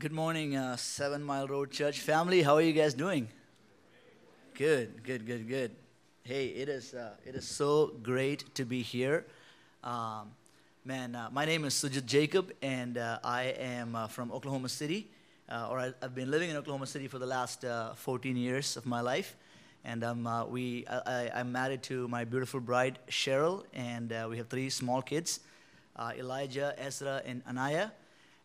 Good morning, uh, Seven Mile Road Church family. How are you guys doing? Good, good, good, good. Hey, it is uh, it is so great to be here. Um, man, uh, my name is Sujit Jacob, and uh, I am uh, from Oklahoma City, uh, or I, have been living in Oklahoma City for the last uh, 14 years of my life. And um, we, I, am married to my beautiful bride Cheryl, and we have three small kids, Elijah, Ezra, and Anaya.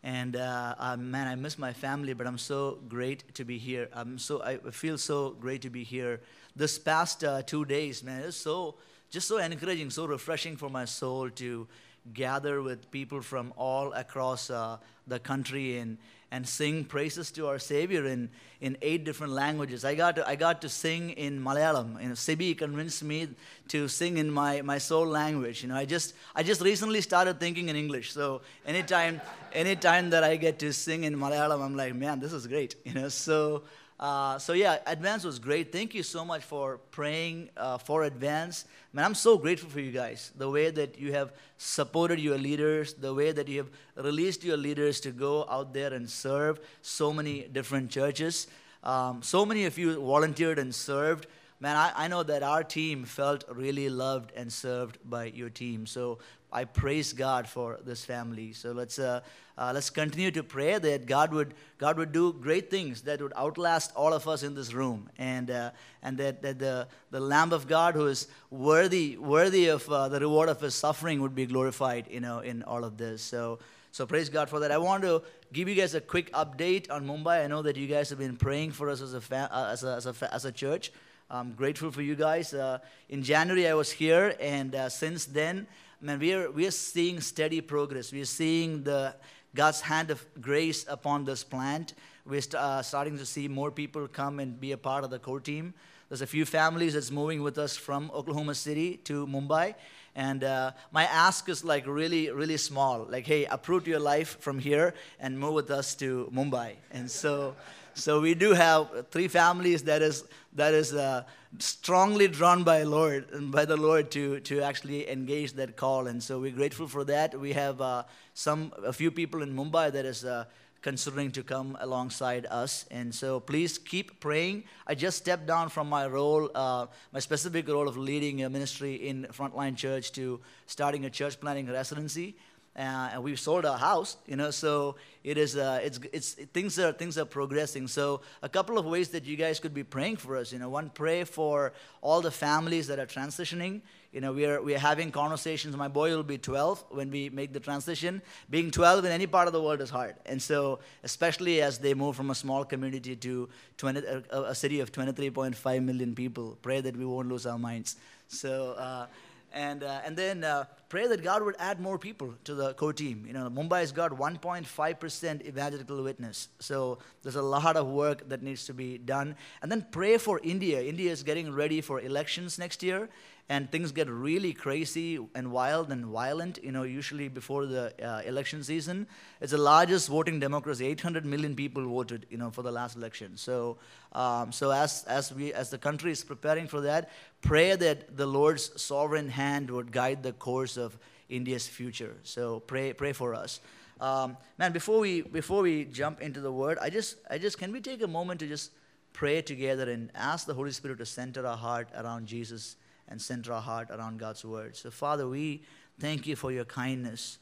And uh, uh, man, I miss my family, but I'm so great to be here. I'm so I feel so great to be here. This past uh, two days, man, it's so just so encouraging, so refreshing for my soul to gather with people from all across uh, the country and and sing praises to our Savior in, in eight different languages. I got to, I got to sing in Malayalam. You know, Sibi convinced me to sing in my, my soul language. You know, I just I just recently started thinking in English. So anytime anytime that I get to sing in Malayalam, I'm like, man, this is great. You know, so uh, so yeah, Advance was great. Thank you so much for praying uh, for Advance. Man, I'm so grateful for you guys. The way that you have supported your leaders, the way that you have released your leaders to go out there and serve so many different churches. Um, so many of you volunteered and served. Man, I, I know that our team felt really loved and served by your team. So I praise God for this family. So let's uh, uh, let's continue to pray that God would God would do great things that would outlast all of us in this room, and uh, and that, that the the Lamb of God who is worthy worthy of uh, the reward of His suffering would be glorified, you know, in all of this. So. So praise God for that. I want to give you guys a quick update on Mumbai. I know that you guys have been praying for us as a, fa- uh, as a, as a, as a church. I'm grateful for you guys. Uh, in January, I was here, and uh, since then, man, we are, we are seeing steady progress. We are seeing the God's hand of grace upon this plant. We're st- uh, starting to see more people come and be a part of the core team. There's a few families that's moving with us from Oklahoma City to Mumbai. And uh, my ask is like really, really small. Like, hey, uproot your life from here and move with us to Mumbai. And so, so we do have three families that is that is uh, strongly drawn by Lord and by the Lord to to actually engage that call, and so we're grateful for that. We have uh, some a few people in Mumbai that is. Uh, considering to come alongside us. And so please keep praying. I just stepped down from my role, uh, my specific role of leading a ministry in Frontline Church to starting a church planning residency uh, and we've sold our house you know so it is uh, it's it's things are things are progressing. So a couple of ways that you guys could be praying for us you know one pray for all the families that are transitioning. You know we are we are having conversations. My boy will be 12 when we make the transition. Being 12 in any part of the world is hard. And so especially as they move from a small community to 20, a, a city of 23.5 million people pray that we won't lose our minds. So uh, and, uh, and then uh, pray that God would add more people to the core team. You know, Mumbai has got 1.5% evangelical witness, so there's a lot of work that needs to be done. And then pray for India. India is getting ready for elections next year, and things get really crazy and wild and violent, you know, usually before the uh, election season. It's the largest voting democracy. 800 million people voted, you know, for the last election. So, um, so as, as, we, as the country is preparing for that, pray that the Lord's sovereign hand would guide the course of India's future. So pray, pray for us. Um, man, before we, before we jump into the word, I just, I just, can we take a moment to just pray together and ask the Holy Spirit to center our heart around Jesus and center our heart around God's word. So, Father, we thank you for your kindness.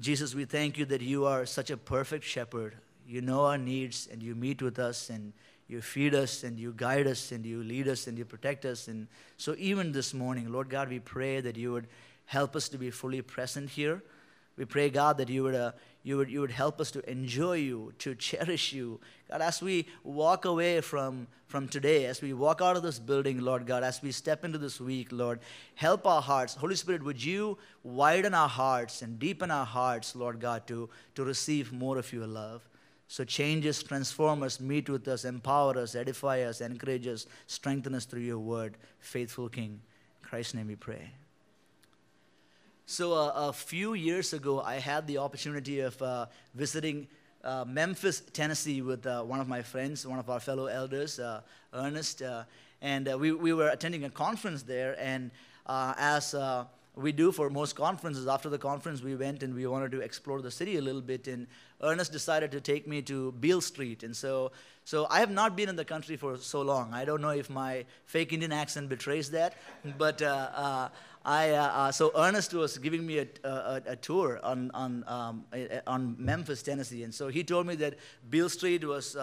Jesus, we thank you that you are such a perfect shepherd. You know our needs and you meet with us and you feed us and you guide us and you lead us and you protect us. And so, even this morning, Lord God, we pray that you would help us to be fully present here. We pray, God, that you would, uh, you, would, you would help us to enjoy you, to cherish you. God, as we walk away from, from today, as we walk out of this building, Lord God, as we step into this week, Lord, help our hearts. Holy Spirit, would you widen our hearts and deepen our hearts, Lord God, to, to receive more of your love? So change us, transform us, meet with us, empower us, edify us, encourage us, strengthen us through your word, faithful King. In Christ's name we pray. So, uh, a few years ago, I had the opportunity of uh, visiting uh, Memphis, Tennessee, with uh, one of my friends, one of our fellow elders, uh, Ernest. Uh, and we, we were attending a conference there. And as, we do for most conferences. After the conference, we went and we wanted to explore the city a little bit. And Ernest decided to take me to Beale Street. And so, so I have not been in the country for so long. I don't know if my fake Indian accent betrays that, but. Uh, uh, I, uh, uh, so Ernest was giving me a, a, a tour on, on, um, on Memphis, Tennessee. And so he told me that Beale Street was,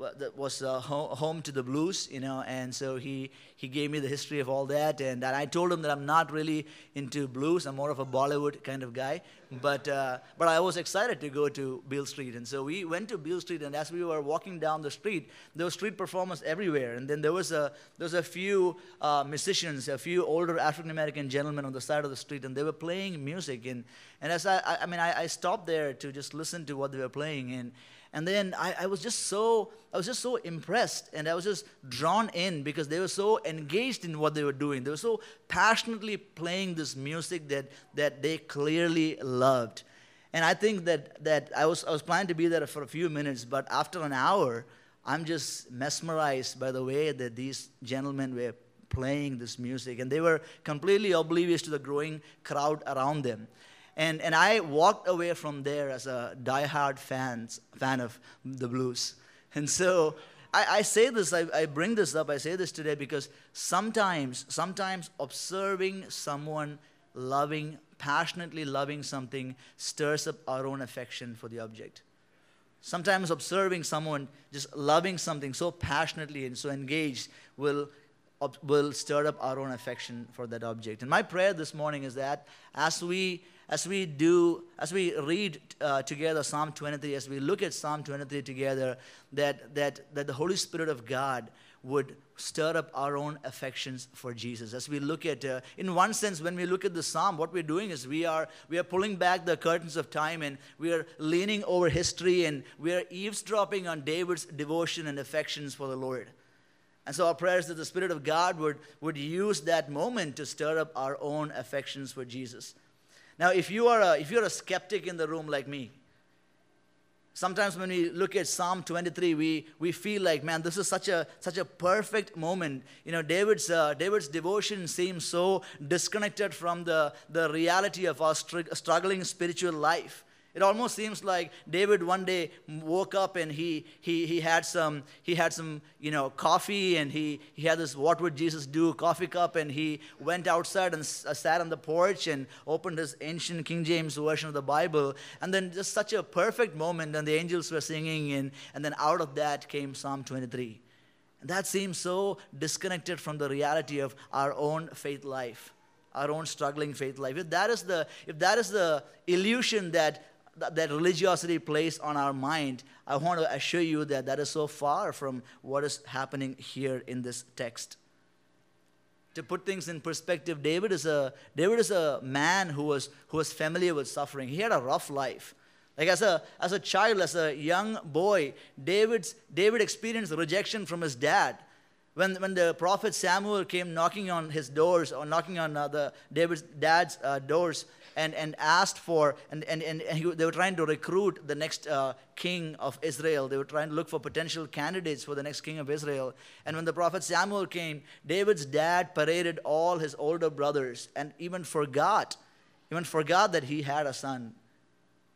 uh, was uh, home to the blues, you know, and so he, he gave me the history of all that. And, and I told him that I'm not really into blues, I'm more of a Bollywood kind of guy. But, uh, but I was excited to go to Beale Street. And so we went to Beale Street, and as we were walking down the street, there was street performers everywhere. And then there was a, there was a few uh, musicians, a few older African American gentlemen on the side of the street, and they were playing music. And, and as I, I, I mean, I, I stopped there to just listen to what they were playing. And, and then I, I, was just so i was just so impressed and i was just drawn in because they were so engaged in what they were doing. They were so passionately playing this music that that they clearly loved. And i think that that i was i was planning to be there for a few minutes but after an hour i'm just mesmerized by the way that these gentlemen were playing this music. And they were completely oblivious to the growing crowd around them and, and I walked away from there as a diehard fans, fan of the blues. And so I, I say this, I, I bring this up, I say this today because sometimes, sometimes observing someone loving, passionately loving something stirs up our own affection for the object. Sometimes observing someone just loving something so passionately and so engaged will will stir up our own affection for that object. And my prayer this morning is that as we as we do, as we read uh, together Psalm 23, as we look at Psalm 23 together, that, that, that the Holy Spirit of God would stir up our own affections for Jesus. As we look at, uh, in one sense, when we look at the psalm, what we're doing is we are we are pulling back the curtains of time and we are leaning over history and we are eavesdropping on David's devotion and affections for the Lord. And so our prayer is that the Spirit of God would, would use that moment to stir up our own affections for Jesus. Now, if you are a, if you're a skeptic in the room like me, sometimes when we look at Psalm 23, we, we feel like, man, this is such a, such a perfect moment. You know, David's, uh, David's devotion seems so disconnected from the, the reality of our struggling spiritual life. It almost seems like David one day woke up and he, he, he had some, he had some you know, coffee and he, he had this what would Jesus do coffee cup and he went outside and uh, sat on the porch and opened his ancient King James version of the Bible. And then just such a perfect moment and the angels were singing and, and then out of that came Psalm 23. And that seems so disconnected from the reality of our own faith life our own struggling faith life if that is the if that is the illusion that that religiosity plays on our mind, I want to assure you that that is so far from what is happening here in this text. To put things in perspective, David is a, David is a man who was, who was familiar with suffering. He had a rough life. Like as a, as a child, as a young boy, David's, David experienced rejection from his dad. When, when the prophet Samuel came knocking on his doors or knocking on uh, the David's dad's uh, doors, and, and asked for, and, and, and he, they were trying to recruit the next uh, king of Israel. They were trying to look for potential candidates for the next king of Israel. And when the prophet Samuel came, David's dad paraded all his older brothers and even forgot, even forgot that he had a son.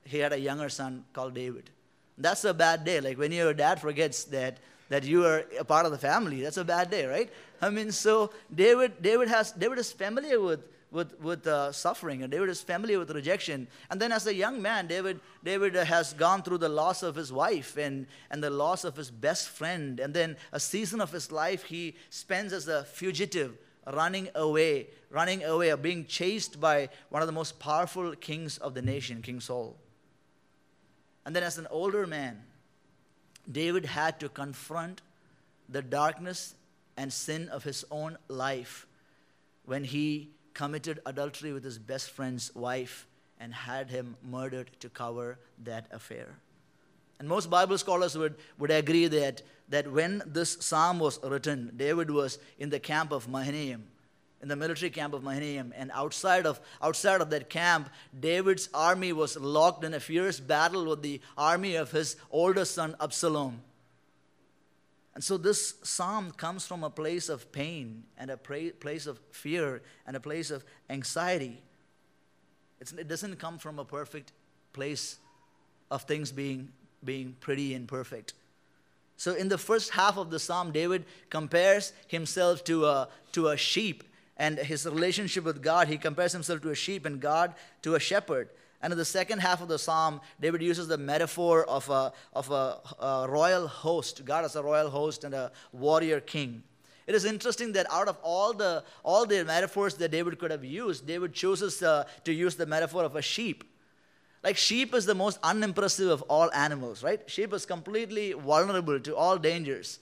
He had a younger son called David. That's a bad day. Like when your dad forgets that that you are a part of the family. That's a bad day, right? I mean, so David, David has David is familiar with with, with uh, suffering, and David is familiar with rejection. And then, as a young man, David, David has gone through the loss of his wife and, and the loss of his best friend. And then, a season of his life he spends as a fugitive, running away, running away, or being chased by one of the most powerful kings of the nation, King Saul. And then, as an older man, David had to confront the darkness and sin of his own life when he committed adultery with his best friend's wife and had him murdered to cover that affair. And most Bible scholars would, would agree that, that when this psalm was written, David was in the camp of Mahanaim, in the military camp of Mahanaim. And outside of, outside of that camp, David's army was locked in a fierce battle with the army of his older son Absalom. And so this psalm comes from a place of pain and a place of fear and a place of anxiety. It's, it doesn't come from a perfect place of things being, being pretty and perfect. So, in the first half of the psalm, David compares himself to a, to a sheep and his relationship with God. He compares himself to a sheep and God to a shepherd. And in the second half of the psalm, David uses the metaphor of a, of a, a royal host, God as a royal host and a warrior king. It is interesting that out of all the, all the metaphors that David could have used, David chooses uh, to use the metaphor of a sheep. Like sheep is the most unimpressive of all animals, right? Sheep is completely vulnerable to all dangers.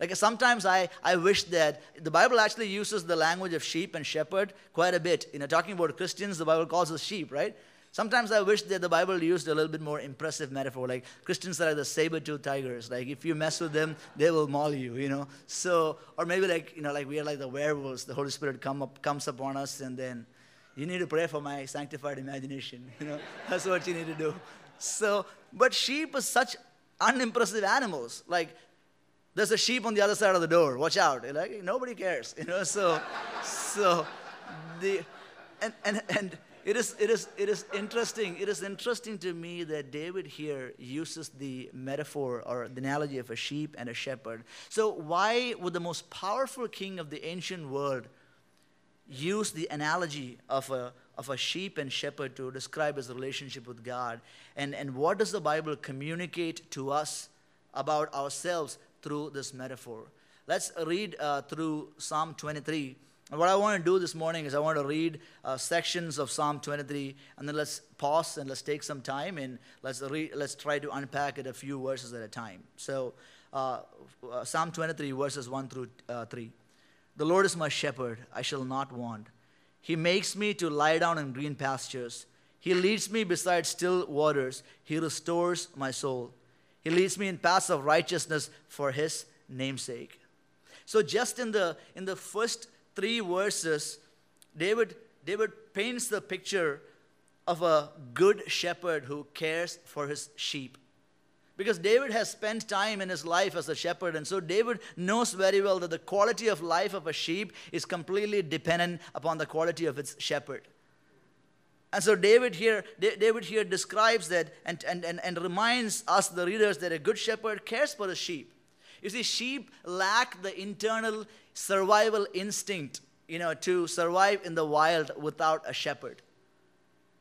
Like sometimes I, I wish that the Bible actually uses the language of sheep and shepherd quite a bit. You know, talking about Christians, the Bible calls us sheep, right? Sometimes I wish that the Bible used a little bit more impressive metaphor. Like Christians are like the saber-toothed tigers. Like if you mess with them, they will maul you, you know. So, or maybe like, you know, like we are like the werewolves. The Holy Spirit come up, comes upon us and then you need to pray for my sanctified imagination. You know, that's what you need to do. So, but sheep are such unimpressive animals. Like, there's a sheep on the other side of the door. Watch out. Like nobody cares. You know. So, so the and and and it is it is it is interesting. It is interesting to me that David here uses the metaphor or the analogy of a sheep and a shepherd. So why would the most powerful king of the ancient world? use the analogy of a, of a sheep and shepherd to describe his relationship with God. And, and what does the Bible communicate to us about ourselves through this metaphor? Let's read uh, through Psalm 23. And what I want to do this morning is I want to read uh, sections of Psalm 23, and then let's pause and let's take some time and let's read, let's try to unpack it a few verses at a time. So, uh, uh Psalm 23, verses 1 through uh, 3. The Lord is my shepherd, I shall not want. He makes me to lie down in green pastures. He leads me beside still waters. He restores my soul. He leads me in paths of righteousness for his namesake. So just in the in the first 3 verses, David David paints the picture of a good shepherd who cares for his sheep. Because David has spent time in his life as a shepherd, and so David knows very well that the quality of life of a sheep is completely dependent upon the quality of its shepherd. And so David here, David here describes that and, and, and, and reminds us, the readers, that a good shepherd cares for the sheep. You see, sheep lack the internal survival instinct, you know, to survive in the wild without a shepherd.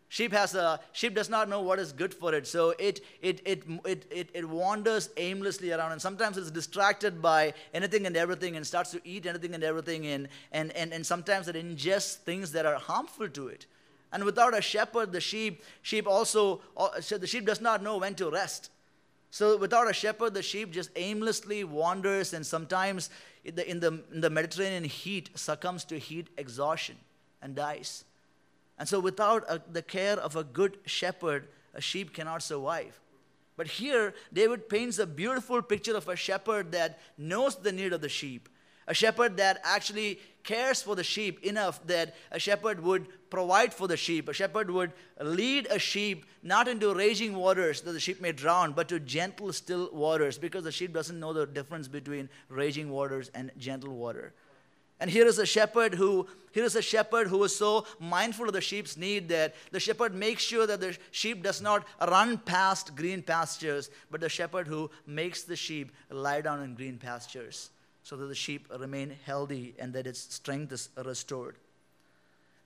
Sheep has a sheep does not know what is good for it, so it it it it it, it wanders aimlessly around, and sometimes it's distracted by anything and everything, and starts to eat anything and everything, and and and, and sometimes it ingests things that are harmful to it. And without a shepherd, the sheep sheep also uh, so the sheep does not know when to rest. So without a shepherd, the sheep just aimlessly wanders, and sometimes in the in the, in the Mediterranean heat succumbs to heat exhaustion and dies. And so, without a, the care of a good shepherd, a sheep cannot survive. But here, David paints a beautiful picture of a shepherd that knows the need of the sheep, a shepherd that actually cares for the sheep enough that a shepherd would provide for the sheep. A shepherd would lead a sheep not into raging waters that the sheep may drown, but to gentle, still waters because the sheep doesn't know the difference between raging waters and gentle water. And here is a shepherd who here is a shepherd who is so mindful of the sheep's need that the shepherd makes sure that the sheep does not run past green pastures, but the shepherd who makes the sheep lie down in green pastures so that the sheep remain healthy and that its strength is restored.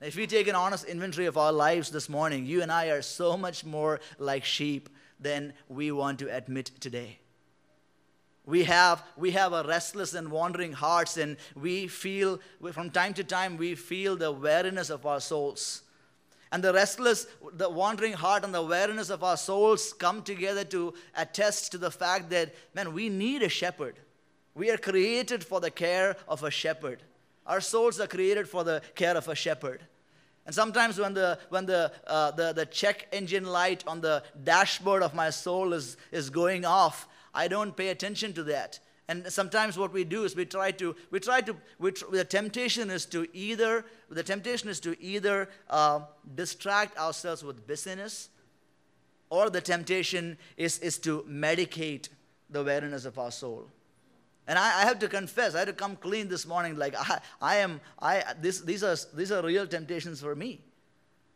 If we take an honest inventory of our lives this morning, you and I are so much more like sheep than we want to admit today. We have we have a restless and wandering hearts and we feel from time to time we feel the weariness of our souls. And the restless the wandering heart and the weariness of our souls come together to attest to the fact that man we need a shepherd we are created for the care of a shepherd our souls are created for the care of a shepherd and sometimes when the when the, uh, the the check engine light on the dashboard of my soul is is going off I don't pay attention to that. And sometimes what we do is we try to, we try to, we tr- the temptation is to either, the temptation is to either uh, distract ourselves with busyness, or the temptation is, is to medicate the weariness of our soul. And I, I, have to confess, I had to come clean this morning. Like I, I am, I this, these are these are real temptations for me.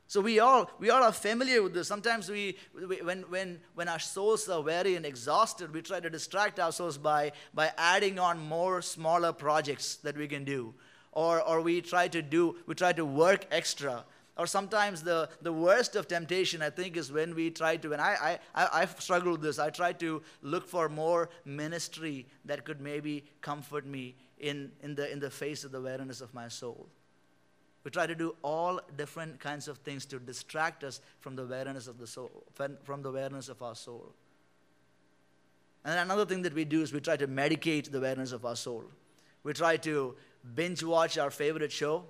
So we all we all are familiar with this. Sometimes we, we, when when when our souls are weary and exhausted, we try to distract ourselves by by adding on more smaller projects that we can do, or or we try to do we try to work extra. Or sometimes the, the worst of temptation, I think, is when we try to, and I, I, I've struggled with this, I try to look for more ministry that could maybe comfort me in, in, the, in the face of the weariness of my soul. We try to do all different kinds of things to distract us from the awareness of the soul, from the awareness of our soul. And another thing that we do is we try to medicate the awareness of our soul. We try to binge watch our favorite show.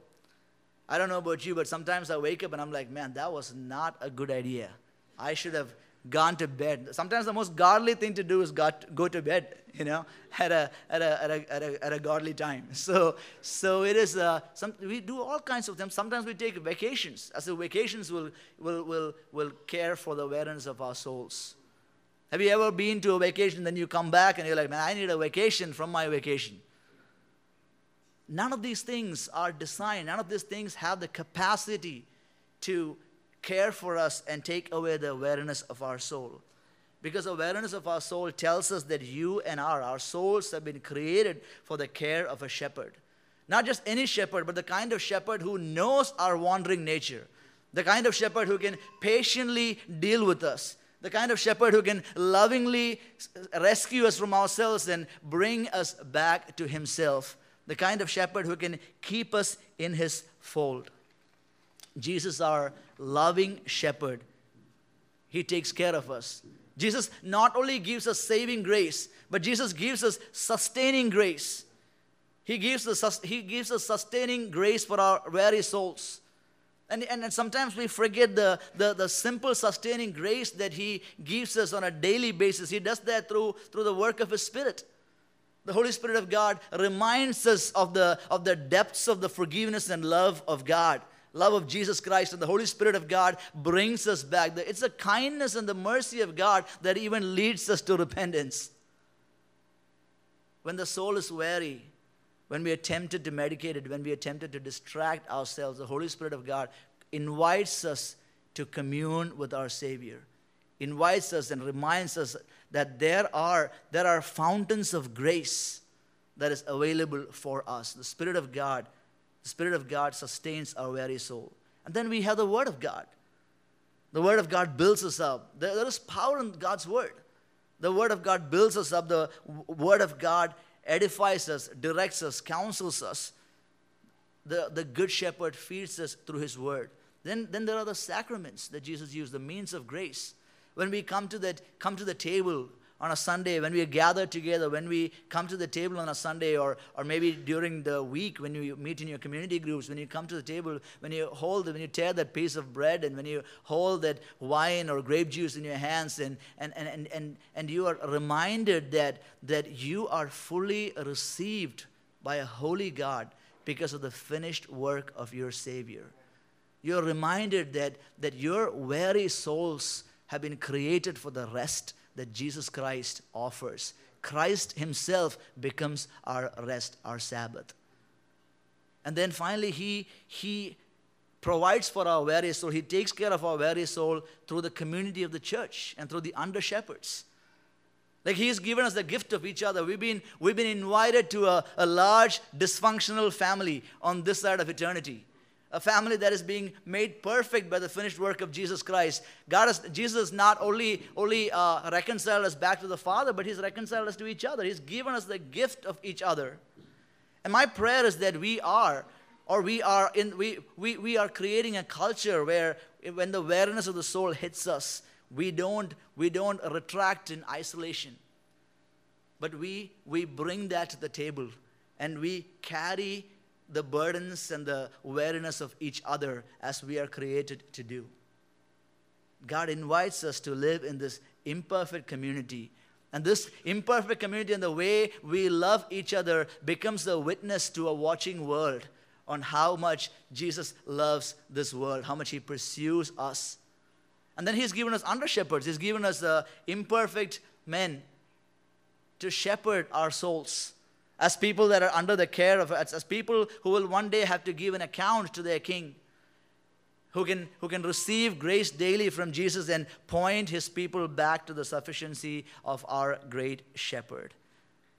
I don't know about you, but sometimes I wake up and I'm like, man, that was not a good idea. I should have gone to bed. Sometimes the most godly thing to do is got, go to bed, you know, at a, at a, at a, at a, at a godly time. So, so it is, uh, some, we do all kinds of things. Sometimes we take vacations, as the vacations will, will, will, will care for the awareness of our souls. Have you ever been to a vacation, then you come back and you're like, man, I need a vacation from my vacation. None of these things are designed, none of these things have the capacity to care for us and take away the awareness of our soul. Because awareness of our soul tells us that you and our, our souls have been created for the care of a shepherd. Not just any shepherd, but the kind of shepherd who knows our wandering nature. The kind of shepherd who can patiently deal with us. The kind of shepherd who can lovingly rescue us from ourselves and bring us back to himself. The kind of shepherd who can keep us in his fold. Jesus, our loving shepherd, he takes care of us. Jesus not only gives us saving grace, but Jesus gives us sustaining grace. He gives us, he gives us sustaining grace for our very souls. And, and, and sometimes we forget the, the, the simple sustaining grace that He gives us on a daily basis. He does that through, through the work of His Spirit. The Holy Spirit of God reminds us of the, of the depths of the forgiveness and love of God love of Jesus Christ and the Holy Spirit of God brings us back. It's the kindness and the mercy of God that even leads us to repentance. When the soul is weary, when we are tempted to medicate it, when we are tempted to distract ourselves, the Holy Spirit of God invites us to commune with our Savior, invites us and reminds us that there are, there are fountains of grace that is available for us. The Spirit of God the Spirit of God sustains our very soul. And then we have the Word of God. The Word of God builds us up. There, there is power in God's Word. The Word of God builds us up. The Word of God edifies us, directs us, counsels us. The, the Good Shepherd feeds us through His Word. Then, then there are the sacraments that Jesus used, the means of grace. When we come to, that, come to the table on a Sunday, when we gather together, when we come to the table on a Sunday, or, or maybe during the week when you meet in your community groups, when you come to the table, when you hold, when you tear that piece of bread, and when you hold that wine or grape juice in your hands, and, and, and, and, and, and you are reminded that, that you are fully received by a holy God because of the finished work of your Savior. You're reminded that, that your very souls have been created for the rest that Jesus Christ offers. Christ Himself becomes our rest, our Sabbath. And then finally, He, he provides for our very soul. He takes care of our very soul through the community of the church and through the under shepherds. Like He's given us the gift of each other. We've been, we've been invited to a, a large dysfunctional family on this side of eternity a family that is being made perfect by the finished work of Jesus Christ. God has, Jesus not only, only uh, reconciled us back to the Father, but He's reconciled us to each other. He's given us the gift of each other. And my prayer is that we are, or we are in, we, we, we are creating a culture where when the awareness of the soul hits us, we don't, we don't retract in isolation. But we, we bring that to the table and we carry the burdens and the weariness of each other as we are created to do. God invites us to live in this imperfect community. And this imperfect community and the way we love each other becomes a witness to a watching world on how much Jesus loves this world, how much He pursues us. And then He's given us under shepherds, He's given us the imperfect men to shepherd our souls as people that are under the care of, as, as people who will one day have to give an account to their king, who can, who can receive grace daily from Jesus and point his people back to the sufficiency of our great shepherd.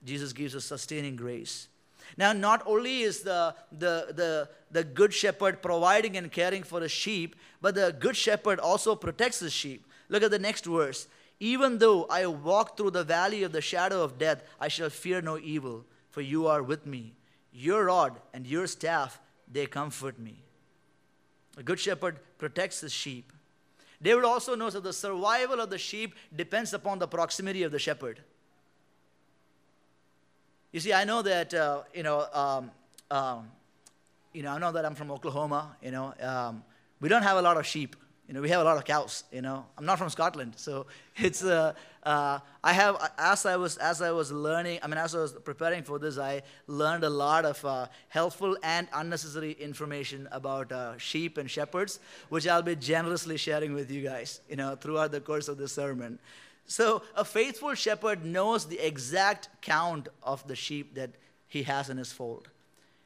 Jesus gives us sustaining grace. Now, not only is the, the, the, the good shepherd providing and caring for his sheep, but the good shepherd also protects his sheep. Look at the next verse. Even though I walk through the valley of the shadow of death, I shall fear no evil, for you are with me. Your rod and your staff, they comfort me. A good shepherd protects his sheep. David also knows that the survival of the sheep depends upon the proximity of the shepherd. You see, I know that, uh, you know, um, um, you know, I know that I'm from Oklahoma, you know. Um, we don't have a lot of sheep. You know, we have a lot of cows. You know, I'm not from Scotland, so it's. Uh, uh, I have as I was as I was learning. I mean, as I was preparing for this, I learned a lot of uh, helpful and unnecessary information about uh, sheep and shepherds, which I'll be generously sharing with you guys. You know, throughout the course of the sermon. So, a faithful shepherd knows the exact count of the sheep that he has in his fold.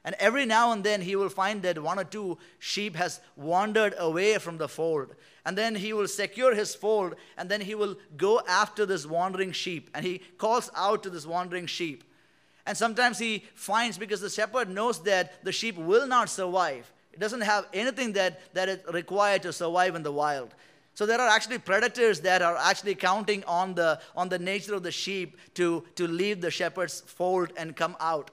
And every now and then he will find that one or two sheep has wandered away from the fold. And then he will secure his fold and then he will go after this wandering sheep. And he calls out to this wandering sheep. And sometimes he finds because the shepherd knows that the sheep will not survive. It doesn't have anything that, that is required to survive in the wild. So there are actually predators that are actually counting on the, on the nature of the sheep to, to leave the shepherd's fold and come out.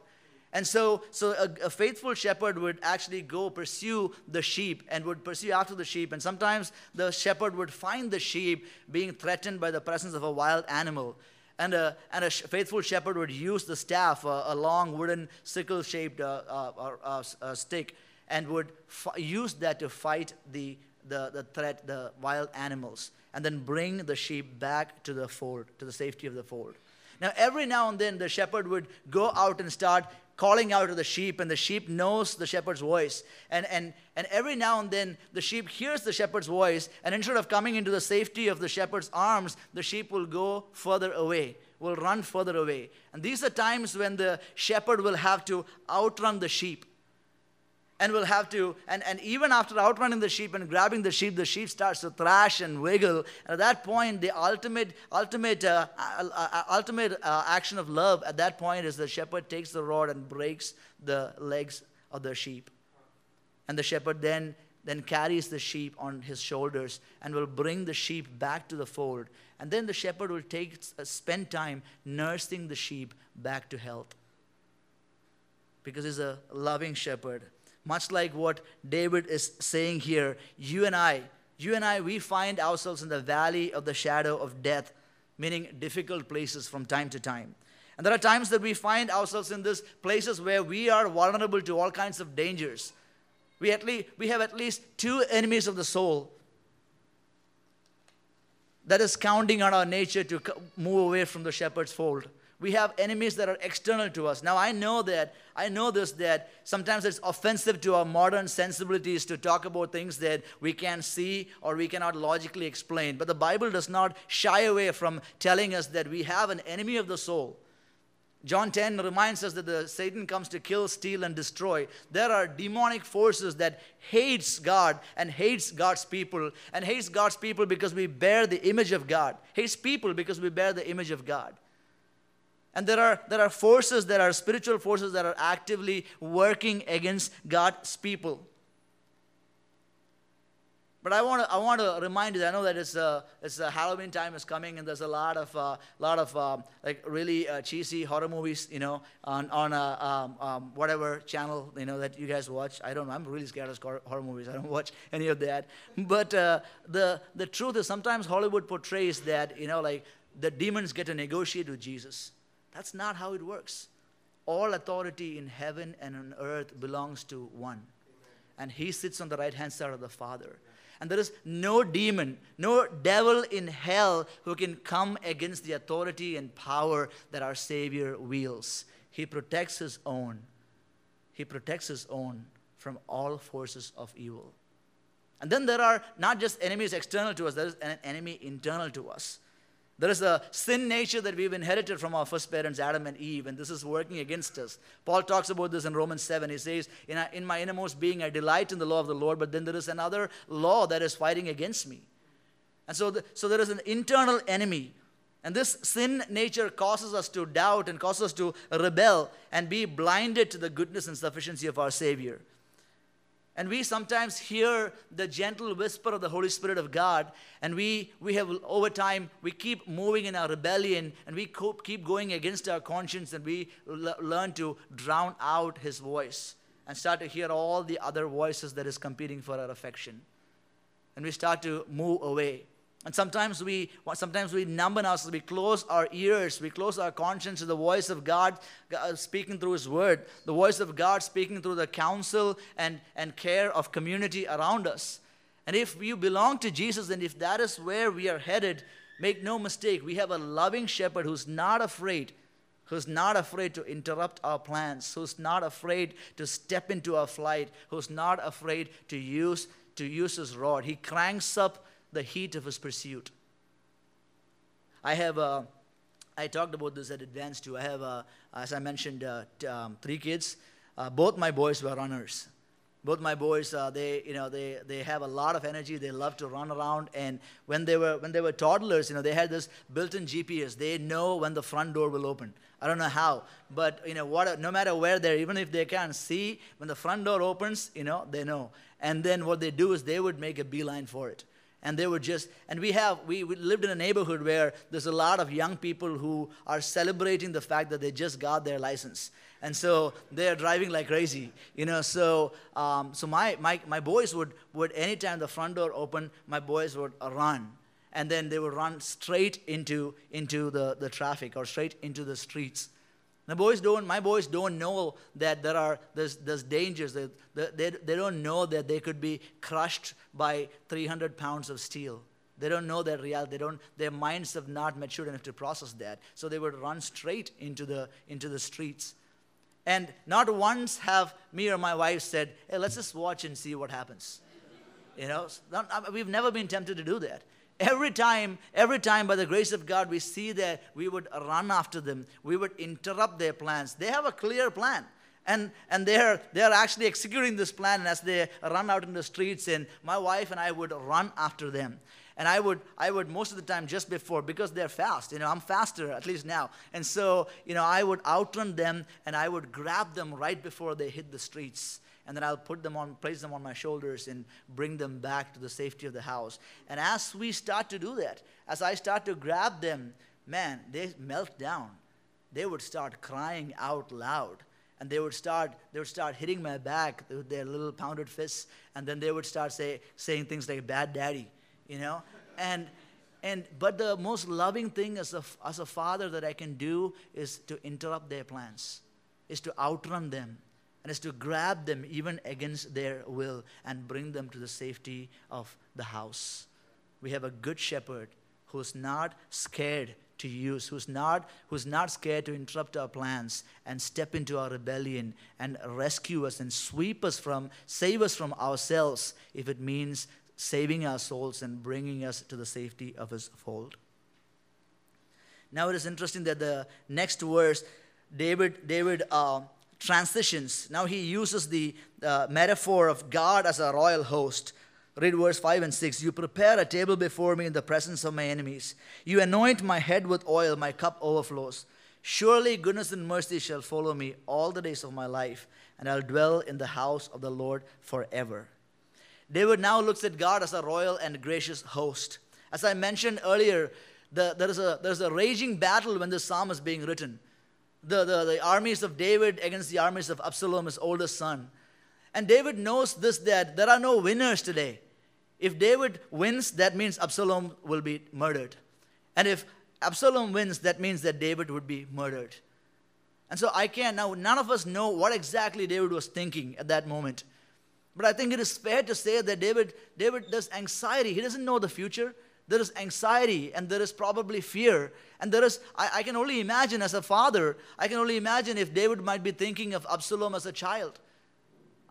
And so, so a, a, faithful shepherd would actually go pursue the sheep and would pursue after the sheep. And sometimes the shepherd would find the sheep being threatened by the presence of a wild animal. And a, and a faithful shepherd would use the staff, a, a long wooden sickle shaped uh, uh, uh, uh, stick, and would f- use that to fight the, the, the threat, the wild animals, and then bring the sheep back to the fold, to the safety of the fold. Now, every now and then, the shepherd would go out and start calling out to the sheep, and the sheep knows the shepherd's voice. And, and, and every now and then, the sheep hears the shepherd's voice, and instead of coming into the safety of the shepherd's arms, the sheep will go further away, will run further away. And these are times when the shepherd will have to outrun the sheep and will have to and, and even after outrunning the sheep and grabbing the sheep the sheep starts to thrash and wiggle. And at that point the ultimate ultimate uh, uh, uh, ultimate uh, action of love at that point is the shepherd takes the rod and breaks the legs of the sheep. And the shepherd then then carries the sheep on his shoulders and will bring the sheep back to the fold. And then the shepherd will take uh, spend time nursing the sheep back to health. Because he's a loving shepherd much like what David is saying here, you and I, you and I, we find ourselves in the valley of the shadow of death, meaning difficult places from time to time. And there are times that we find ourselves in these places where we are vulnerable to all kinds of dangers. We, at least, we have at least two enemies of the soul that is counting on our nature to move away from the shepherd's fold we have enemies that are external to us now i know that i know this that sometimes it's offensive to our modern sensibilities to talk about things that we can't see or we cannot logically explain but the bible does not shy away from telling us that we have an enemy of the soul John 10 reminds us that the Satan comes to kill, steal, and destroy. There are demonic forces that hates God and hates God's people, and hates God's people because we bear the image of God. Hates people because we bear the image of God. And there are, there are forces, there are spiritual forces that are actively working against God's people. But I want to I want to remind you. I know that it's a, it's a Halloween time is coming, and there's a lot of uh, lot of uh, like really uh, cheesy horror movies, you know, on on uh, um, um, whatever channel you know that you guys watch. I don't know. I'm really scared of horror movies. I don't watch any of that. But uh, the the truth is, sometimes Hollywood portrays that you know like the demons get to negotiate with Jesus. That's not how it works. All authority in heaven and on earth belongs to one. And he sits on the right hand side of the Father. And there is no demon, no devil in hell who can come against the authority and power that our Savior wields. He protects his own. He protects his own from all forces of evil. And then there are not just enemies external to us, there is an enemy internal to us. There is a sin nature that we've inherited from our first parents, Adam and Eve, and this is working against us. Paul talks about this in Romans 7. He says, in, my innermost being, I delight in the law of the Lord, but then there is another law that is fighting against me. And so, the, so there is an internal enemy. And this sin nature causes us to doubt and causes us to rebel and be blinded to the goodness and sufficiency of our Savior. And we sometimes hear the gentle whisper of the Holy Spirit of God, and we, we have, over time, we keep moving in our rebellion, and we keep going against our conscience, and we learn to drown out His voice and start to hear all the other voices that is competing for our affection. And we start to move away. And sometimes we, sometimes we numb ourselves, we close our ears, we close our conscience to the voice of God, uh, speaking through His Word, the voice of God speaking through the counsel and, and care of community around us. And if you belong to Jesus, and if that is where we are headed, make no mistake, we have a loving shepherd who's not afraid, who's not afraid to interrupt our plans, who's not afraid to step into our flight, who's not afraid to use, to use his rod. He cranks up the heat of his pursuit. I have, uh, I talked about this at Advance too. I have, uh, as I mentioned, uh, t- um, three kids. Uh, both my boys were runners. Both my boys, uh, they, you know, they, they have a lot of energy. They love to run around. And when they were when they were toddlers, you know, they had this built-in GPS. They know when the front door will open. I don't know how, but you know, what, no matter where they're, even if they can't see, when the front door opens, you know, they know. And then what they do is they would make a beeline for it and they were just and we have we, we, lived in a neighborhood where there's a lot of young people who are celebrating the fact that they just got their license. And so they're driving like crazy you know so um, so my, my my boys would would anytime the front door opened my boys would run. And then they would run straight into into the, the traffic or straight into the streets the boys don't, my boys don't know that there are there's, there's dangers. They, they, they don't know that they could be crushed by 300 pounds of steel. They don't know that reality. They don't, their minds have not matured enough to process that. So they would run straight into the, into the streets. And not once have me or my wife said, hey, let's just watch and see what happens. You know, we've never been tempted to do that. Every time, every time, by the grace of God, we see that we would run after them. We would interrupt their plans. They have a clear plan. And, and they're, they're actually executing this plan and as they run out in the streets. And my wife and I would run after them. And I would, I would most of the time just before, because they're fast. You know, I'm faster, at least now. And so, you know, I would outrun them and I would grab them right before they hit the streets and then I'll put them on, place them on my shoulders and bring them back to the safety of the house. And as we start to do that, as I start to grab them, man, they melt down. They would start crying out loud. And they would start, they would start hitting my back with their little pounded fists, and then they would start say, saying things like "bad daddy," you know. And and but the most loving thing as a as a father that I can do is to interrupt their plans, is to outrun them, and is to grab them even against their will and bring them to the safety of the house. We have a good shepherd who's not scared to use, who's not, who's not scared to interrupt our plans and step into our rebellion and rescue us and sweep us from, save us from ourselves if it means saving our souls and bringing us to the safety of his fold. Now it is interesting that the next verse, David, David uh, transitions. Now he uses the uh, metaphor of God as a royal host. Read verse 5 and 6. You prepare a table before me in the presence of my enemies. You anoint my head with oil, my cup overflows. Surely goodness and mercy shall follow me all the days of my life, and I'll dwell in the house of the Lord forever. David now looks at God as a royal and gracious host. As I mentioned earlier, the, there, is a, there is a raging battle when this psalm is being written the, the, the armies of David against the armies of Absalom, his oldest son. And David knows this that there are no winners today. If David wins, that means Absalom will be murdered. And if Absalom wins, that means that David would be murdered. And so I can't, now none of us know what exactly David was thinking at that moment. But I think it is fair to say that David, David does anxiety. He doesn't know the future there is anxiety and there is probably fear. And there is, I, I, can only imagine as a father, I can only imagine if David might be thinking of Absalom as a child.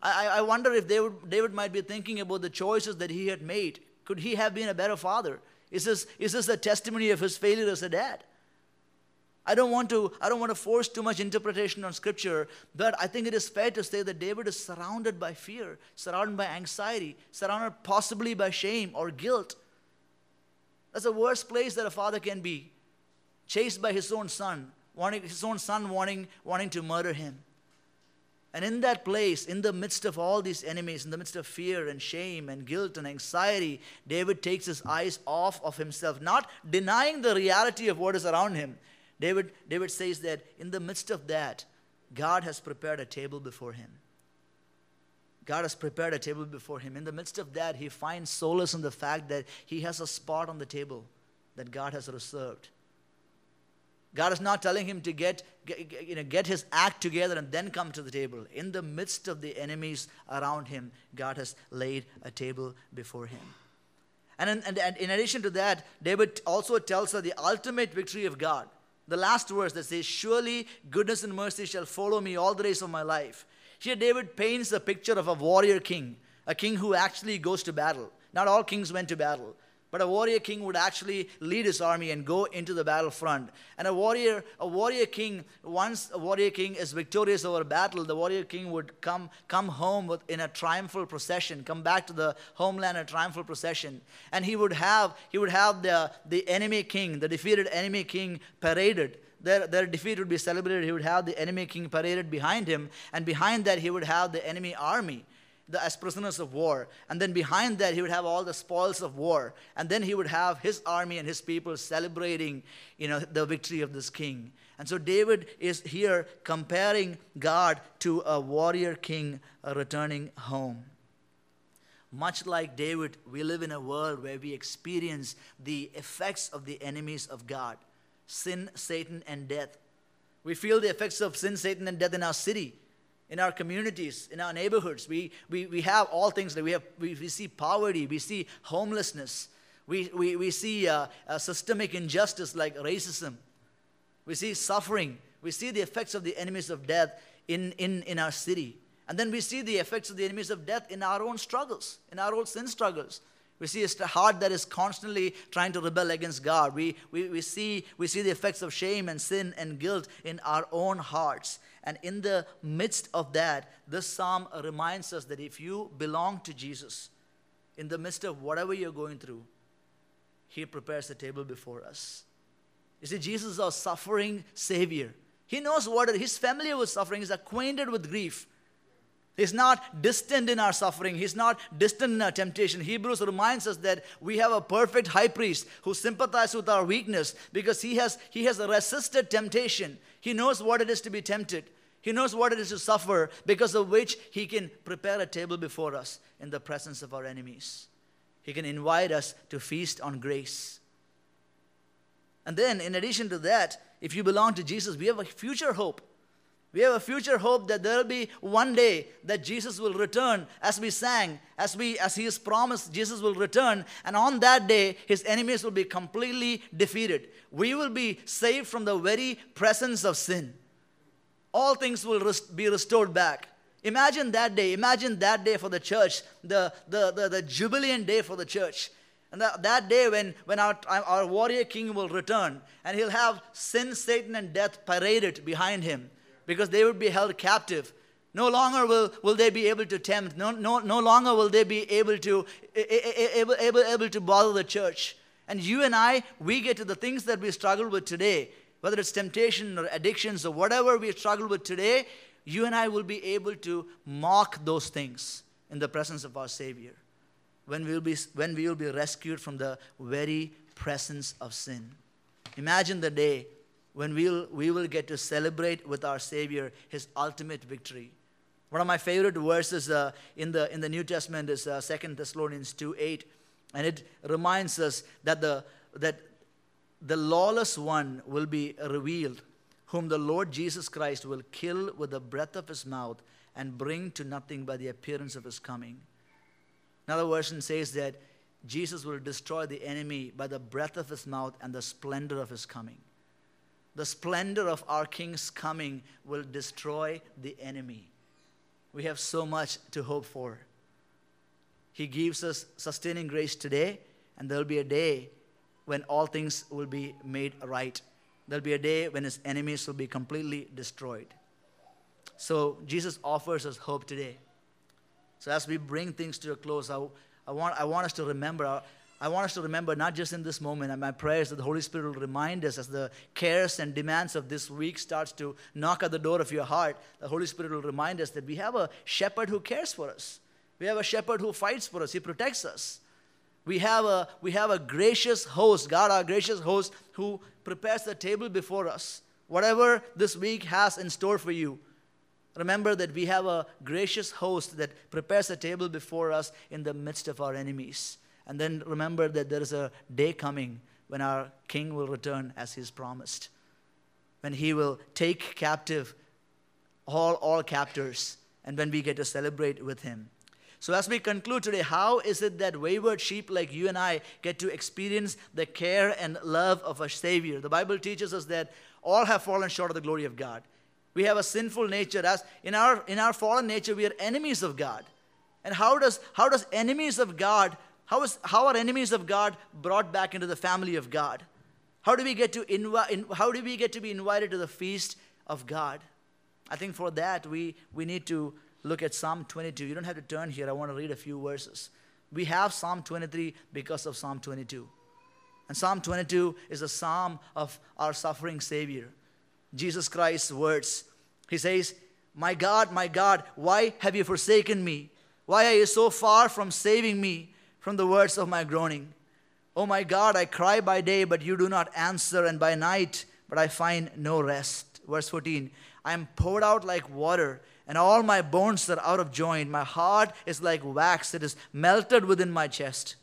I, I wonder if David, David might be thinking about the choices that he had made. Could he have been a better father? Is this, is this a testimony of his failure as a dad? I don't want to I don't want to force too much interpretation on scripture, but I think it is fair to say that David is surrounded by fear, surrounded by anxiety, surrounded possibly by shame or guilt. That's the worst place that a father can be. Chased by his own son, wanting his own son wanting, wanting to murder him. And in that place, in the midst of all these enemies, in the midst of fear and shame and guilt and anxiety, David takes his eyes off of himself, not denying the reality of what is around him. David, David says that in the midst of that, God has prepared a table before him. God has prepared a table before him. In the midst of that, he finds solace in the fact that he has a spot on the table that God has reserved. God is not telling him to get, get, you know, get his act together and then come to the table. In the midst of the enemies around him, God has laid a table before him. And in, and, and in addition to that, David also tells us the ultimate victory of God. The last verse that says, Surely goodness and mercy shall follow me all the days of my life. Here, David paints a picture of a warrior king, a king who actually goes to battle. Not all kings went to battle. But a warrior king would actually lead his army and go into the battlefront. And a warrior, a warrior king, once a warrior king is victorious over battle, the warrior king would come, come home with, in a triumphal procession, come back to the homeland in a triumphal procession. And he would have, he would have the, the enemy king, the defeated enemy king, paraded their, their defeat would be celebrated. He would have the enemy king paraded behind him, and behind that, he would have the enemy army the, as prisoners of war. And then behind that, he would have all the spoils of war. And then he would have his army and his people celebrating, you know, the victory of this king. And so David is here comparing God to a warrior king returning home. Much like David, we live in a world where we experience the effects of the enemies of God sin, Satan, and death. We feel the effects of sin, Satan, and death in our city in our communities, in our neighborhoods. We, we, we have all things that we have. We, we see poverty, we see homelessness, we, we, we see uh, systemic injustice like racism, we see suffering, we see the effects of the enemies of death in, in, in our city. And then we see the effects of the enemies of death in our own struggles, in our own sin struggles. We see a heart that is constantly trying to rebel against God. We, we, we, see, we see the effects of shame and sin and guilt in our own hearts. And in the midst of that, this psalm reminds us that if you belong to Jesus, in the midst of whatever you're going through, He prepares the table before us. You see, Jesus is our suffering Savior. He knows what His family was suffering, He's acquainted with grief. He's not distant in our suffering. He's not distant in our temptation. Hebrews reminds us that we have a perfect high priest who sympathizes with our weakness because he has, he has resisted temptation. He knows what it is to be tempted. He knows what it is to suffer, because of which he can prepare a table before us in the presence of our enemies. He can invite us to feast on grace. And then, in addition to that, if you belong to Jesus, we have a future hope. We have a future hope that there will be one day that Jesus will return, as we sang, as we as He has promised, Jesus will return, and on that day, His enemies will be completely defeated. We will be saved from the very presence of sin all things will be restored back. Imagine that day. Imagine that day for the church, the, the, the, the jubilant day for the church. And that, that day when, when our, our warrior king will return and he'll have sin, Satan, and death paraded behind him because they would be held captive. No longer will, will they be able to tempt. No, no, no longer will they be able to, able, able, able to bother the church. And you and I, we get to the things that we struggle with today whether it's temptation or addictions or whatever we struggle with today, you and I will be able to mock those things in the presence of our Savior when we will be, when we will be rescued from the very presence of sin. Imagine the day when we'll, we will get to celebrate with our Savior his ultimate victory. One of my favorite verses uh, in, the, in the New Testament is uh, 2 Thessalonians 2 8. And it reminds us that, the, that the lawless one will be revealed, whom the Lord Jesus Christ will kill with the breath of his mouth and bring to nothing by the appearance of his coming. Another version says that Jesus will destroy the enemy by the breath of his mouth and the splendor of his coming. The splendor of our King's coming will destroy the enemy. We have so much to hope for. He gives us sustaining grace today, and there will be a day when all things will be made right. There'll be a day when his enemies will be completely destroyed. So Jesus offers us hope today. So as we bring things to a close, I, I, want, I want us to remember. I want us to remember not just in this moment, and my prayer is that the Holy Spirit will remind us as the cares and demands of this week starts to knock at the door of your heart, the Holy Spirit will remind us that we have a shepherd who cares for us. We have a shepherd who fights for us, he protects us. We have a, we have a gracious host, God, our gracious host, who prepares the table before us. Whatever this week has in store for you, remember that we have a gracious host that prepares a table before us in the midst of our enemies. And then remember that there is a day coming when our king will return as he's promised, when he will take captive all, all captors, and when we get to celebrate with him. So, as we conclude today, how is it that wayward sheep like you and I get to experience the care and love of a Savior? The Bible teaches us that all have fallen short of the glory of God. We have a sinful nature. As in our in our fallen nature, we are enemies of God. And how does how does enemies of God how is how are enemies of God brought back into the family of God? How do we get to invi- how do we get to be invited to the feast of God? I think for that we we need to look at Psalm 22. You don't have to turn here. I want to read a few verses. We have Psalm 23 because of Psalm 22. And Psalm 22 is a psalm of our suffering Savior, Jesus Christ's words. He says, My God, my God, why have you forsaken me? Why are you so far from saving me from the words of my groaning? Oh my God, I cry by day, but you do not answer, and by night, but I find no rest. Verse 14 I am poured out like water and all my bones are out of joint. My heart is like wax, it is melted within my chest.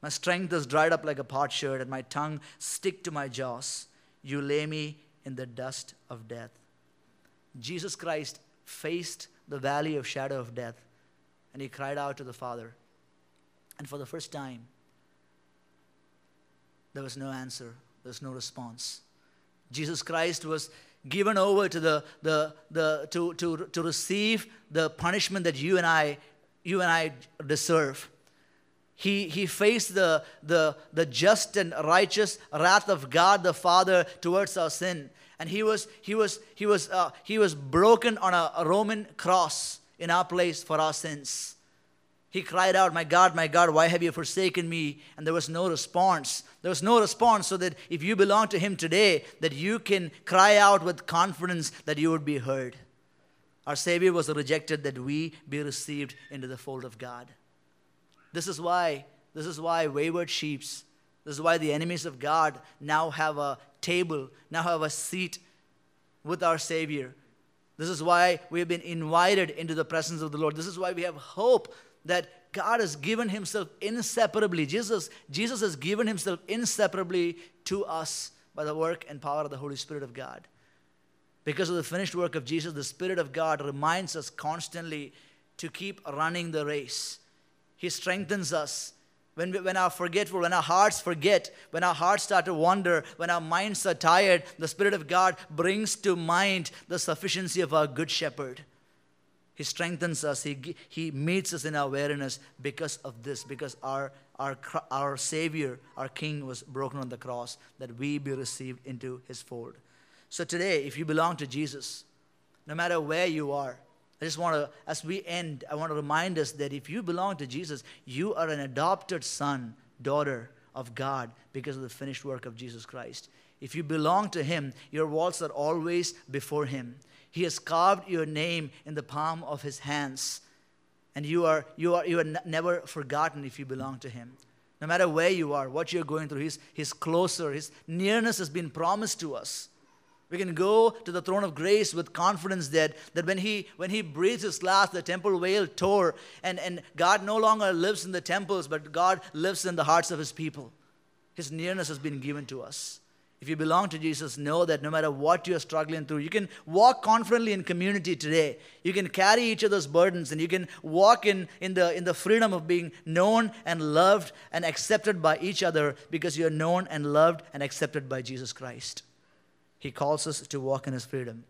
My strength is dried up like a potsherd, and my tongue stick to my jaws. You lay me in the dust of death. Jesus Christ faced the valley of shadow of death, and he cried out to the Father. And for the first time, there was no answer, there was no response. Jesus Christ was given over to the, the, the to, to, to receive the punishment that you and I you and I deserve. He, he faced the, the, the just and righteous wrath of God the Father towards our sin. And he was, he was, he was, uh, he was broken on a, a Roman cross in our place for our sins. He cried out, My God, my God, why have you forsaken me? And there was no response. There was no response, so that if you belong to Him today, that you can cry out with confidence that you would be heard. Our Savior was rejected that we be received into the fold of God. This is why, this is why wayward sheeps, this is why the enemies of God now have a table, now have a seat with our Savior. This is why we have been invited into the presence of the Lord. This is why we have hope that God has given himself inseparably. Jesus, Jesus has given himself inseparably to us by the work and power of the Holy Spirit of God. Because of the finished work of Jesus, the Spirit of God reminds us constantly to keep running the race. He strengthens us. When, we, when our forgetful, when our hearts forget, when our hearts start to wander, when our minds are tired, the Spirit of God brings to mind the sufficiency of our Good Shepherd. He strengthens us. He, he meets us in our weariness because of this, because our, our, our Savior, our King, was broken on the cross, that we be received into His fold. So today, if you belong to Jesus, no matter where you are, I just want to, as we end, I want to remind us that if you belong to Jesus, you are an adopted son, daughter of God because of the finished work of Jesus Christ. If you belong to Him, your walls are always before Him. He has carved your name in the palm of his hands. And you are, you are, you are never forgotten if you belong to him. No matter where you are, what you're going through, he's, he's closer. His nearness has been promised to us. We can go to the throne of grace with confidence that, that when, he, when he breathes his last, the temple veil tore, and, and God no longer lives in the temples, but God lives in the hearts of his people. His nearness has been given to us. If you belong to Jesus, know that no matter what you're struggling through, you can walk confidently in community today. You can carry each other's burdens and you can walk in, in, the, in the freedom of being known and loved and accepted by each other because you're known and loved and accepted by Jesus Christ. He calls us to walk in His freedom.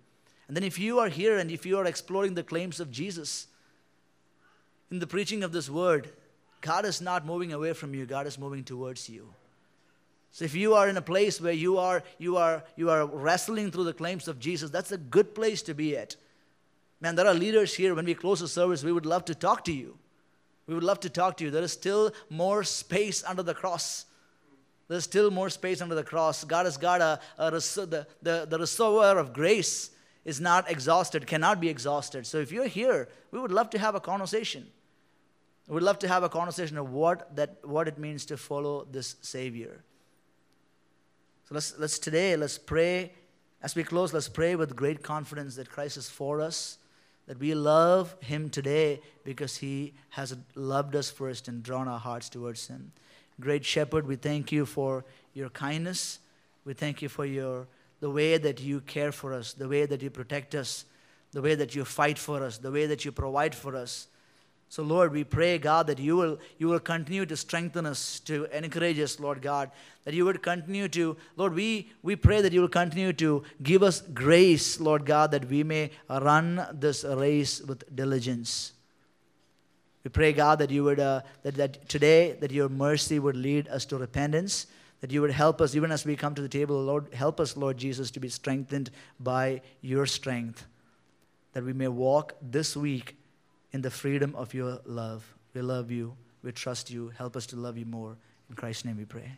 And then, if you are here and if you are exploring the claims of Jesus in the preaching of this word, God is not moving away from you, God is moving towards you. So if you are in a place where you are you are you are wrestling through the claims of Jesus, that's a good place to be at. Man, there are leaders here. When we close the service, we would love to talk to you. We would love to talk to you. There is still more space under the cross. There's still more space under the cross. God has got a, a the, the, the reservoir of grace is not exhausted, cannot be exhausted. So if you're here, we would love to have a conversation. We'd love to have a conversation of what that what it means to follow this Savior. So let's, let's today, let's pray. As we close, let's pray with great confidence that Christ is for us, that we love Him today because He has loved us first and drawn our hearts towards Him. Great Shepherd, we thank you for your kindness. We thank you for your, the way that you care for us, the way that you protect us, the way that you fight for us, the way that you provide for us. So, Lord, we pray, God, that you will, you will continue to strengthen us, to encourage us, Lord God, that you would continue to, Lord, we, we pray that you will continue to give us grace, Lord God, that we may run this race with diligence. We pray, God, that you would, uh, that, that today, that your mercy would lead us to repentance, that you would help us, even as we come to the table, Lord, help us, Lord Jesus, to be strengthened by your strength, that we may walk this week in the freedom of your love. We love you. We trust you. Help us to love you more. In Christ's name we pray.